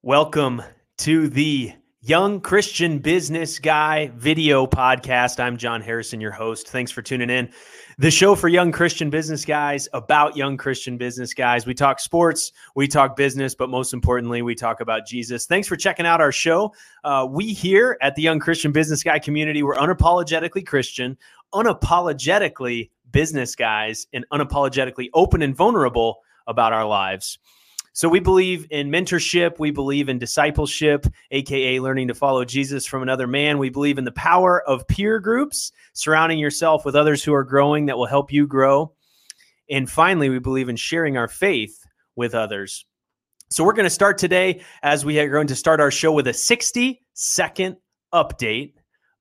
Welcome to the Young Christian Business Guy video podcast. I'm John Harrison, your host. Thanks for tuning in. The show for young Christian business guys about young Christian business guys. We talk sports, we talk business, but most importantly, we talk about Jesus. Thanks for checking out our show. Uh, we here at the Young Christian Business Guy community, we're unapologetically Christian, unapologetically business guys, and unapologetically open and vulnerable about our lives. So we believe in mentorship. We believe in discipleship, aka learning to follow Jesus from another man. We believe in the power of peer groups, surrounding yourself with others who are growing that will help you grow. And finally, we believe in sharing our faith with others. So we're going to start today as we are going to start our show with a 60 second update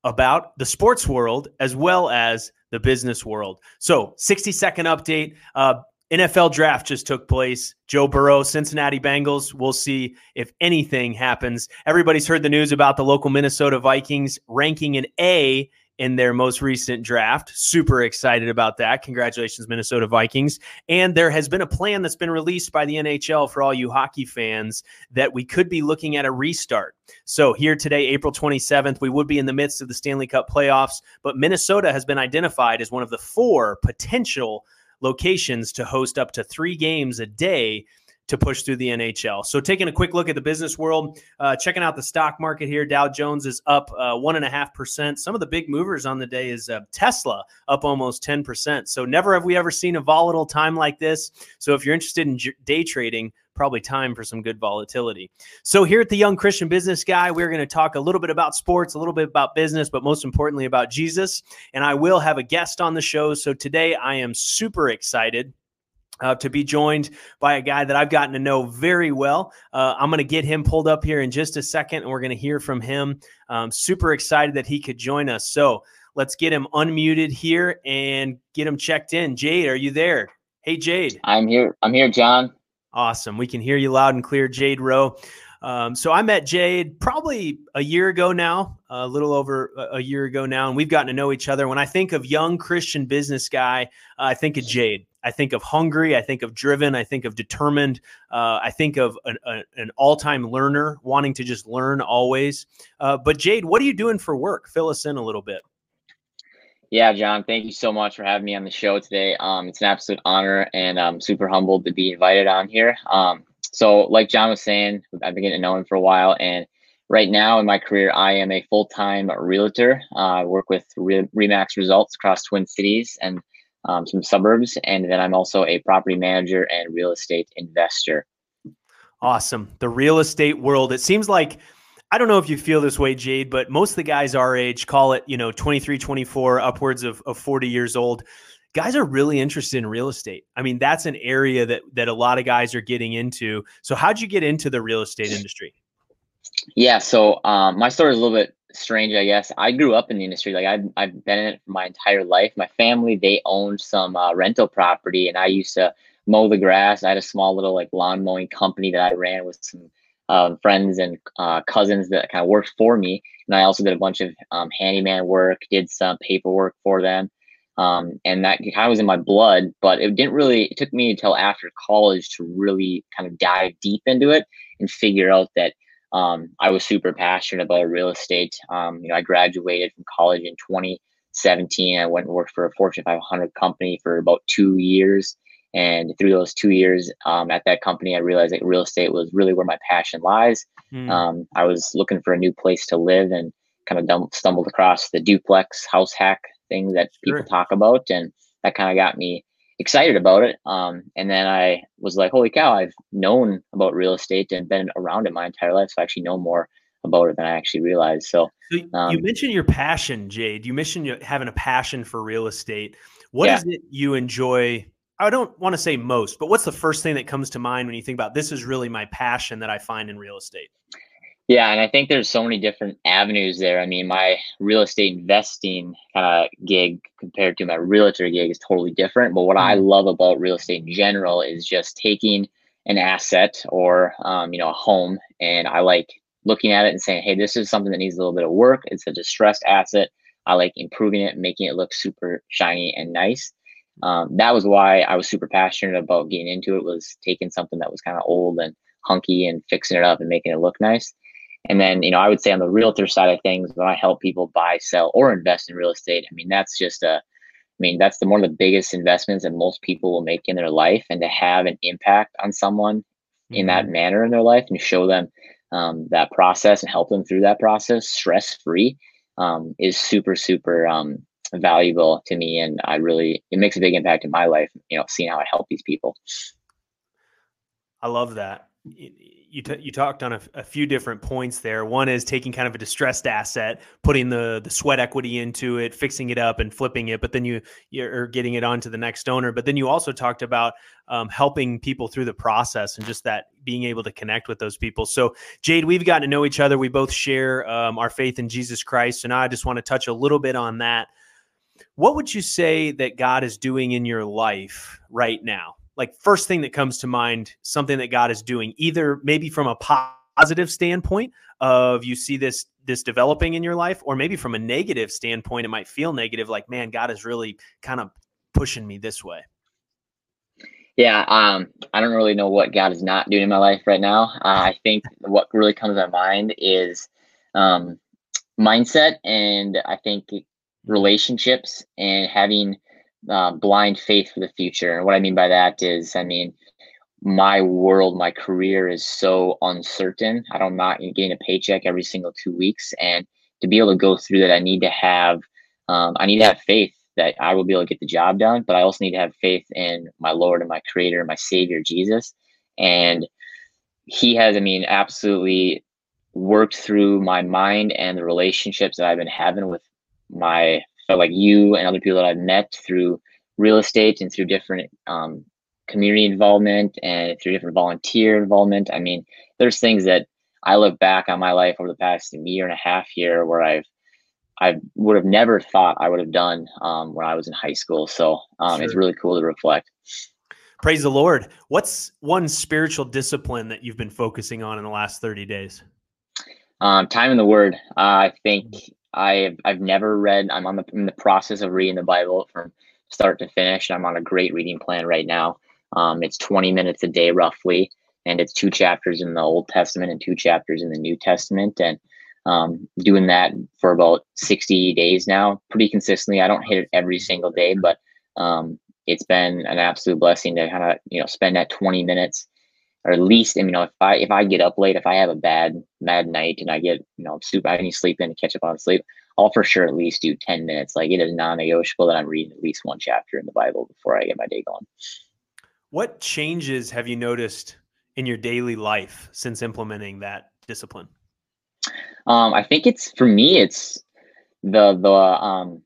about the sports world as well as the business world. So, 60 second update. Uh, NFL draft just took place. Joe Burrow, Cincinnati Bengals. We'll see if anything happens. Everybody's heard the news about the local Minnesota Vikings ranking an A in their most recent draft. Super excited about that. Congratulations, Minnesota Vikings. And there has been a plan that's been released by the NHL for all you hockey fans that we could be looking at a restart. So, here today, April 27th, we would be in the midst of the Stanley Cup playoffs, but Minnesota has been identified as one of the four potential locations to host up to three games a day to push through the NHL. So, taking a quick look at the business world, uh, checking out the stock market here, Dow Jones is up uh, one and a half percent. Some of the big movers on the day is uh, Tesla up almost ten percent. So, never have we ever seen a volatile time like this. So, if you're interested in j- day trading, probably time for some good volatility. So, here at the Young Christian Business Guy, we're going to talk a little bit about sports, a little bit about business, but most importantly about Jesus. And I will have a guest on the show. So, today I am super excited. Uh, to be joined by a guy that I've gotten to know very well. Uh, I'm going to get him pulled up here in just a second, and we're going to hear from him. Um, super excited that he could join us. So let's get him unmuted here and get him checked in. Jade, are you there? Hey, Jade. I'm here. I'm here, John. Awesome. We can hear you loud and clear, Jade Rowe. Um, so I met Jade probably a year ago now, a little over a year ago now, and we've gotten to know each other. When I think of young Christian business guy, uh, I think of Jade. I think of hungry. I think of driven. I think of determined. Uh, I think of an, a, an, all-time learner, wanting to just learn always. Uh, but Jade, what are you doing for work? Fill us in a little bit. Yeah, John, thank you so much for having me on the show today. Um, it's an absolute honor, and I'm super humbled to be invited on here. Um, so, like John was saying, I've been getting to know him for a while, and right now in my career, I am a full time realtor. Uh, I work with Re- Remax Results across Twin Cities and um, some suburbs, and then I'm also a property manager and real estate investor. Awesome. The real estate world. It seems like I don't know if you feel this way, Jade, but most of the guys our age call it, you know, 23, 24, upwards of, of 40 years old. Guys are really interested in real estate. I mean, that's an area that that a lot of guys are getting into. So how'd you get into the real estate industry? Yeah, so um, my story is a little bit strange, I guess. I grew up in the industry. Like I've, I've been in it for my entire life. My family, they owned some uh, rental property and I used to mow the grass. I had a small little like lawn mowing company that I ran with some um, friends and uh, cousins that kind of worked for me. And I also did a bunch of um, handyman work, did some paperwork for them. Um, and that kind of was in my blood, but it didn't really, it took me until after college to really kind of dive deep into it and figure out that um, I was super passionate about real estate. Um, you know, I graduated from college in 2017. I went and worked for a Fortune 500 company for about two years. And through those two years um, at that company, I realized that real estate was really where my passion lies. Mm. Um, I was looking for a new place to live and kind of dum- stumbled across the duplex house hack thing that people sure. talk about. And that kind of got me excited about it. Um, and then I was like, holy cow, I've known about real estate and been around it my entire life. So I actually know more about it than I actually realized. So, so um, you mentioned your passion, Jade. You mentioned having a passion for real estate. What yeah. is it you enjoy I don't want to say most, but what's the first thing that comes to mind when you think about this is really my passion that I find in real estate? Yeah, and I think there's so many different avenues there. I mean, my real estate investing kind of gig compared to my realtor gig is totally different. But what mm-hmm. I love about real estate in general is just taking an asset or um, you know a home, and I like looking at it and saying, "Hey, this is something that needs a little bit of work. It's a distressed asset. I like improving it, making it look super shiny and nice. Um, that was why I was super passionate about getting into it. Was taking something that was kind of old and hunky and fixing it up and making it look nice. And then, you know, I would say on the realtor side of things, when I help people buy, sell, or invest in real estate, I mean, that's just a, I mean, that's the one of the biggest investments that most people will make in their life. And to have an impact on someone mm-hmm. in that mm-hmm. manner in their life and show them um, that process and help them through that process stress free um, is super, super um, valuable to me. And I really, it makes a big impact in my life, you know, seeing how I help these people. I love that you t- you talked on a, few different points there. One is taking kind of a distressed asset, putting the the sweat equity into it, fixing it up, and flipping it. But then you you're getting it on to the next owner. But then you also talked about um, helping people through the process and just that being able to connect with those people. So Jade, we've gotten to know each other. We both share um, our faith in Jesus Christ, and I just want to touch a little bit on that. What would you say that God is doing in your life right now? like first thing that comes to mind something that god is doing either maybe from a positive standpoint of you see this this developing in your life or maybe from a negative standpoint it might feel negative like man god is really kind of pushing me this way yeah um i don't really know what god is not doing in my life right now uh, i think what really comes to mind is um mindset and i think relationships and having uh, blind faith for the future. And what I mean by that is, I mean, my world, my career is so uncertain. I don't not getting a paycheck every single two weeks, and to be able to go through that, I need to have, um, I need to have faith that I will be able to get the job done. But I also need to have faith in my Lord and my Creator, my Savior Jesus, and He has, I mean, absolutely worked through my mind and the relationships that I've been having with my like you and other people that I've met through real estate and through different um, community involvement and through different volunteer involvement. I mean, there's things that I look back on my life over the past year and a half here where I've I would have never thought I would have done um, when I was in high school. So um, sure. it's really cool to reflect. Praise the Lord. What's one spiritual discipline that you've been focusing on in the last 30 days? Um, time in the Word. Uh, I think I've I've never read. I'm on the in the process of reading the Bible from start to finish. I'm on a great reading plan right now. Um, it's 20 minutes a day roughly, and it's two chapters in the Old Testament and two chapters in the New Testament, and um, doing that for about 60 days now, pretty consistently. I don't hit it every single day, but um, it's been an absolute blessing to kind of you know spend that 20 minutes or at least you know if I if I get up late, if I have a bad bad night and I get you know super I need to sleep in to catch up on sleep, I'll for sure at least do ten minutes. Like it is non-negotiable that I'm reading at least one chapter in the Bible before I get my day going. What changes have you noticed in your daily life since implementing that discipline? Um, I think it's for me, it's the the um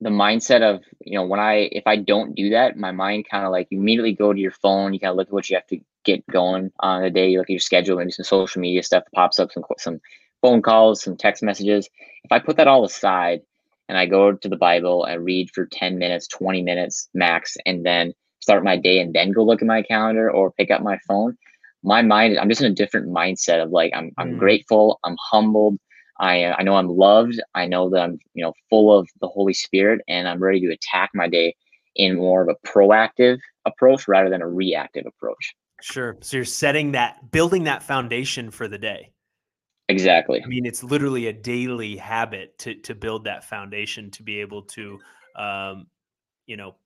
the mindset of you know when i if i don't do that my mind kind of like immediately go to your phone you kind of look at what you have to get going on the day you look at your schedule maybe some social media stuff that pops up some some phone calls some text messages if i put that all aside and i go to the bible and read for 10 minutes 20 minutes max and then start my day and then go look at my calendar or pick up my phone my mind i'm just in a different mindset of like i'm, I'm mm. grateful i'm humbled I I know I'm loved. I know that I'm you know full of the Holy Spirit, and I'm ready to attack my day in more of a proactive approach rather than a reactive approach. Sure. So you're setting that, building that foundation for the day. Exactly. I mean, it's literally a daily habit to to build that foundation to be able to, um, you know,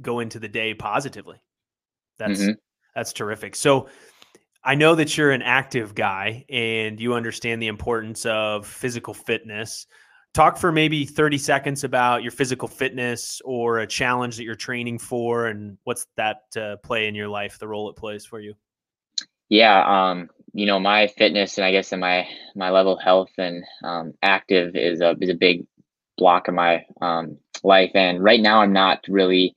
go into the day positively. That's mm-hmm. that's terrific. So I know that you're an active guy and you understand the importance of physical fitness. Talk for maybe 30 seconds about your physical fitness or a challenge that you're training for and what's that uh, play in your life, the role it plays for you. Yeah, um, you know, my fitness and I guess in my my level of health and um, active is a is a big block of my um, life. And right now, I'm not really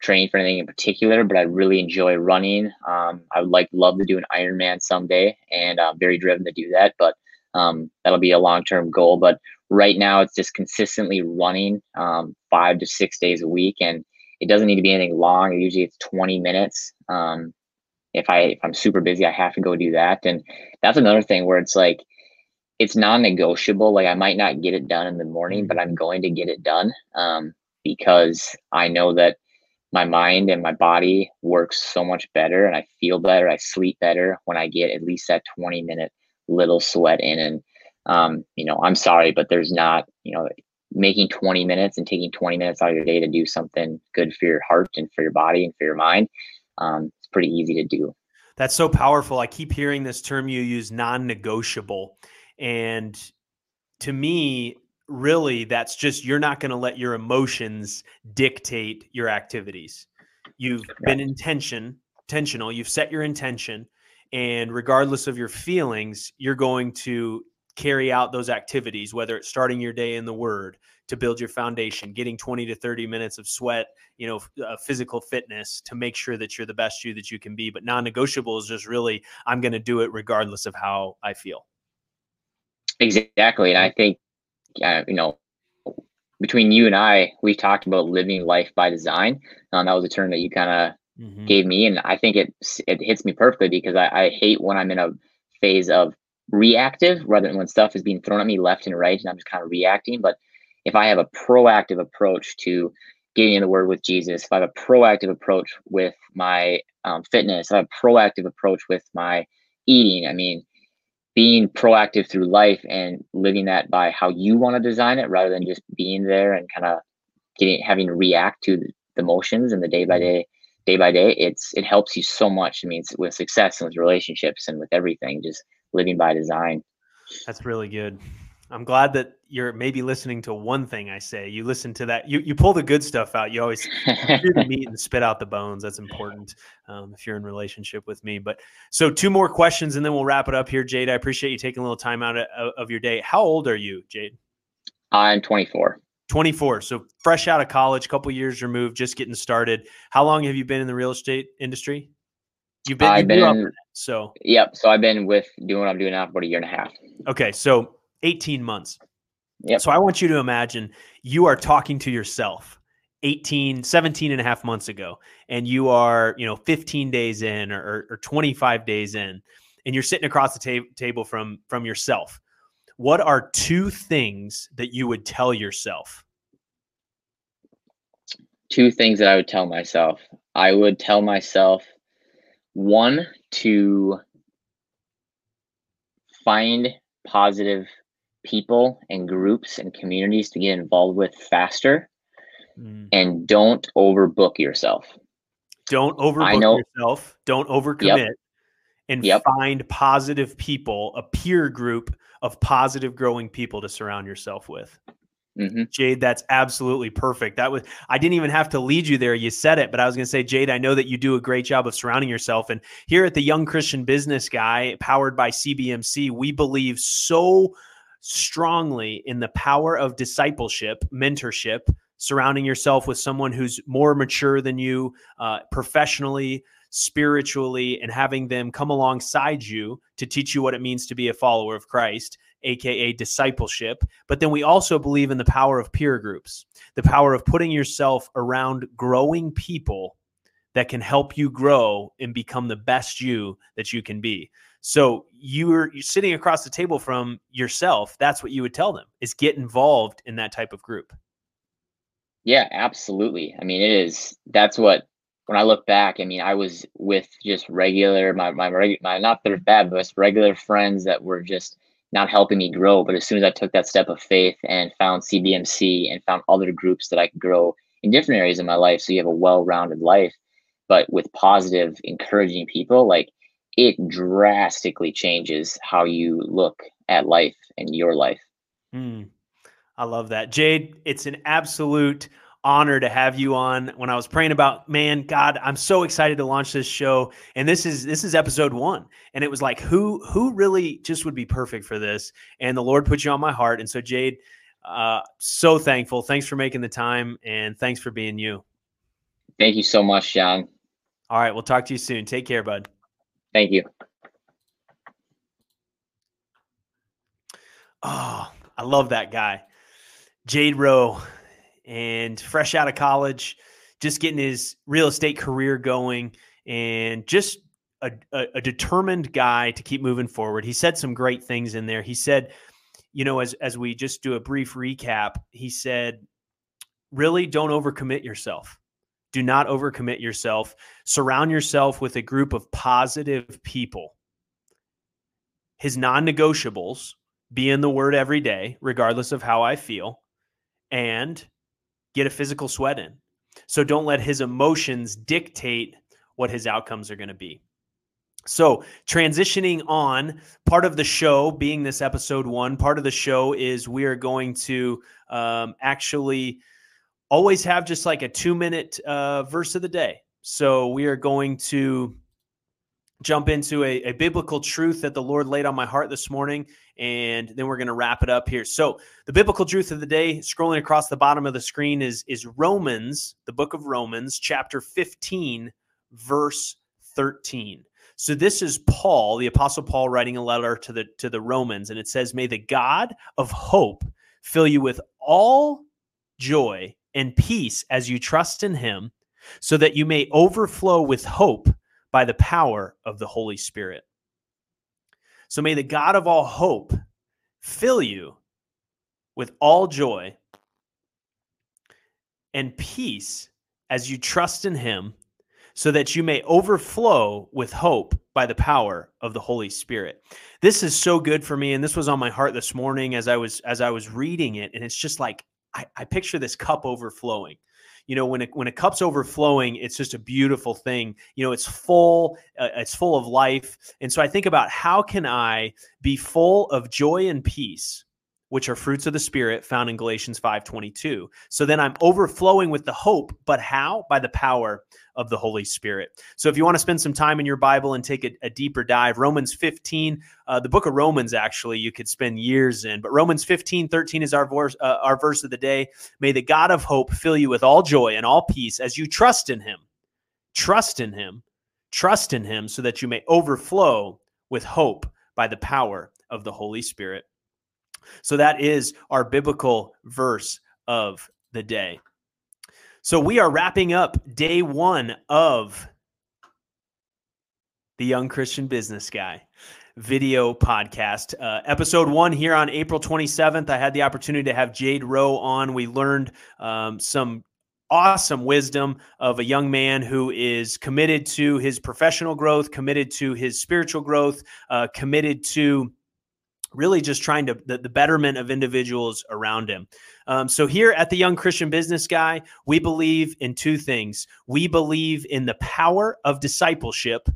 training for anything in particular, but I really enjoy running. Um, I would like love to do an Ironman someday, and I'm very driven to do that. But um, that'll be a long term goal. But right now, it's just consistently running um, five to six days a week, and it doesn't need to be anything long. Usually, it's 20 minutes. Um, if I if I'm super busy, I have to go do that, and that's another thing where it's like it's non-negotiable. Like I might not get it done in the morning, but I'm going to get it done um, because I know that my mind and my body works so much better, and I feel better. I sleep better when I get at least that 20 minute little sweat in. And um, you know, I'm sorry, but there's not you know making 20 minutes and taking 20 minutes out of your day to do something good for your heart and for your body and for your mind. Um, it's pretty easy to do. That's so powerful. I keep hearing this term you use non negotiable. And to me, really, that's just you're not going to let your emotions dictate your activities. You've been intention, intentional, you've set your intention. And regardless of your feelings, you're going to carry out those activities, whether it's starting your day in the Word to build your foundation, getting 20 to 30 minutes of sweat, you know, uh, physical fitness to make sure that you're the best you that you can be. But non negotiable is just really, I'm going to do it regardless of how I feel. Exactly. And I think, uh, you know, between you and I, we talked about living life by design. Um, that was a term that you kind of mm-hmm. gave me. And I think it, it hits me perfectly because I, I hate when I'm in a phase of reactive rather than when stuff is being thrown at me left and right and I'm just kind of reacting. But if I have a proactive approach to getting in the word with Jesus, if I have a proactive approach with my um, fitness, if I have a proactive approach with my eating, I mean, being proactive through life and living that by how you want to design it rather than just being there and kind of getting having to react to the motions and the day by mm-hmm. day day by day it's it helps you so much i mean with success and with relationships and with everything just living by design. That's really good. I'm glad that you're maybe listening to one thing I say. You listen to that. You you pull the good stuff out. You always hear the meat and spit out the bones. That's important um, if you're in relationship with me. But so two more questions and then we'll wrap it up here, Jade. I appreciate you taking a little time out of, of your day. How old are you, Jade? I'm 24. 24. So fresh out of college, couple years removed, just getting started. How long have you been in the real estate industry? You've been, I've been in, so yep. So I've been with doing what I'm doing now for about a year and a half. Okay, so 18 months. Yep. So I want you to imagine you are talking to yourself 18, 17 and a half months ago, and you are, you know, 15 days in or, or 25 days in, and you're sitting across the ta- table from from yourself. What are two things that you would tell yourself? Two things that I would tell myself. I would tell myself one to find positive people and groups and communities to get involved with faster mm. and don't overbook yourself don't overbook yourself don't overcommit yep. and yep. find positive people a peer group of positive growing people to surround yourself with Mm-hmm. Jade, that's absolutely perfect. That was I didn't even have to lead you there. You said it, but I was going to say, Jade, I know that you do a great job of surrounding yourself. And here at the Young Christian Business Guy, powered by CBMC, we believe so strongly in the power of discipleship, mentorship, surrounding yourself with someone who's more mature than you, uh, professionally, spiritually, and having them come alongside you to teach you what it means to be a follower of Christ aka discipleship. But then we also believe in the power of peer groups, the power of putting yourself around growing people that can help you grow and become the best you that you can be. So you're, you're sitting across the table from yourself. That's what you would tell them is get involved in that type of group. Yeah, absolutely. I mean, it is. That's what when I look back. I mean, I was with just regular my my, my not that bad, but regular friends that were just not helping me grow. But as soon as I took that step of faith and found CBMC and found other groups that I could grow in different areas of my life, so you have a well rounded life, but with positive, encouraging people, like it drastically changes how you look at life and your life. Mm, I love that. Jade, it's an absolute honor to have you on. When I was praying about, man, God, I'm so excited to launch this show, and this is this is episode one, and it was like, who who really just would be perfect for this? And the Lord put you on my heart, and so Jade, uh, so thankful. Thanks for making the time, and thanks for being you. Thank you so much, John. All right, we'll talk to you soon. Take care, bud. Thank you. Oh, I love that guy. Jade Rowe, and fresh out of college, just getting his real estate career going and just a, a, a, determined guy to keep moving forward. He said some great things in there. He said, you know, as as we just do a brief recap, he said, really don't overcommit yourself. Do not overcommit yourself. Surround yourself with a group of positive people. His non negotiables be in the word every day, regardless of how I feel, and get a physical sweat in. So don't let his emotions dictate what his outcomes are going to be. So, transitioning on, part of the show being this episode one, part of the show is we are going to um, actually always have just like a two minute uh, verse of the day. So, we are going to jump into a, a, biblical truth that the Lord laid on my heart this morning, and then we're going to wrap it up here. So, the biblical truth of the day, scrolling across the bottom of the screen, is is Romans, the book of Romans, chapter fifteen, verse thirteen. So this is Paul, the apostle Paul writing a letter to the to the Romans and it says may the God of hope fill you with all joy and peace as you trust in him so that you may overflow with hope by the power of the Holy Spirit. So may the God of all hope fill you with all joy and peace as you trust in him so that you may overflow with hope by the power of the Holy Spirit. This is so good for me and this was on my heart this morning as I was as I was reading it and it's just like I, I picture this cup overflowing. You know when it, when a cup's overflowing it's just a beautiful thing. You know it's full uh, it's full of life. And so i think about how can i be full of joy and peace which are fruits of the spirit found in galatians 5.22 so then i'm overflowing with the hope but how by the power of the Holy Spirit. So if you want to spend some time in your Bible and take a, a deeper dive, Romans 15, uh, the book of Romans, actually, you could spend years in, but Romans 15, 13 is our verse, uh, our verse of the day. May the God of hope fill you with all joy and all peace as you trust in him. Trust in him. Trust in him so that you may overflow with hope by the power of the Holy Spirit. So that is our biblical verse of the day. So we are wrapping up day one of the Young Christian Business Guy video podcast. Uh, episode one here on April 27th. I had the opportunity to have Jade Rowe on. We learned um, some awesome wisdom of a young man who is committed to his professional growth, committed to his spiritual growth, uh, committed to really just trying to the, the betterment of individuals around him. Um, so here at the Young Christian Business Guy, we believe in two things. We believe in the power of discipleship,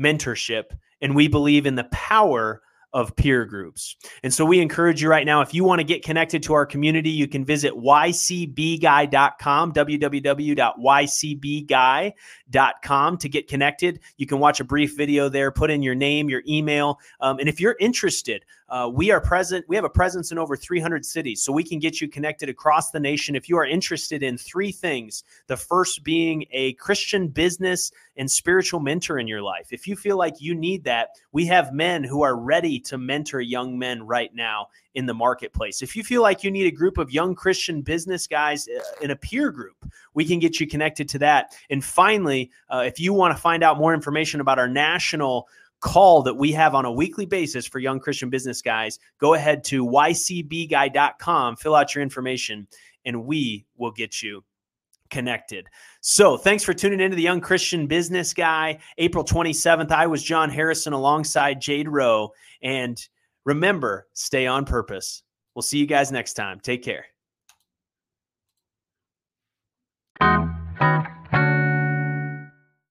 mentorship, and we believe in the power of peer groups. And so we encourage you right now, if you want to get connected to our community, you can visit ycbguy.com, www.ycbguy.com to get connected. You can watch a brief video there, put in your name, your email. Um, and if you're interested, uh, we are present. We have a presence in over 300 cities, so we can get you connected across the nation. If you are interested in three things, the first being a Christian business and spiritual mentor in your life. If you feel like you need that, we have men who are ready to mentor young men right now in the marketplace. If you feel like you need a group of young Christian business guys uh, in a peer group, we can get you connected to that. And finally, uh, if you want to find out more information about our national call that we have on a weekly basis for young Christian business guys, go ahead to ycbguy.com, fill out your information, and we will get you connected. So, thanks for tuning into the Young Christian Business Guy. April 27th, I was John Harrison alongside Jade Rowe. And remember, stay on purpose. We'll see you guys next time. Take care.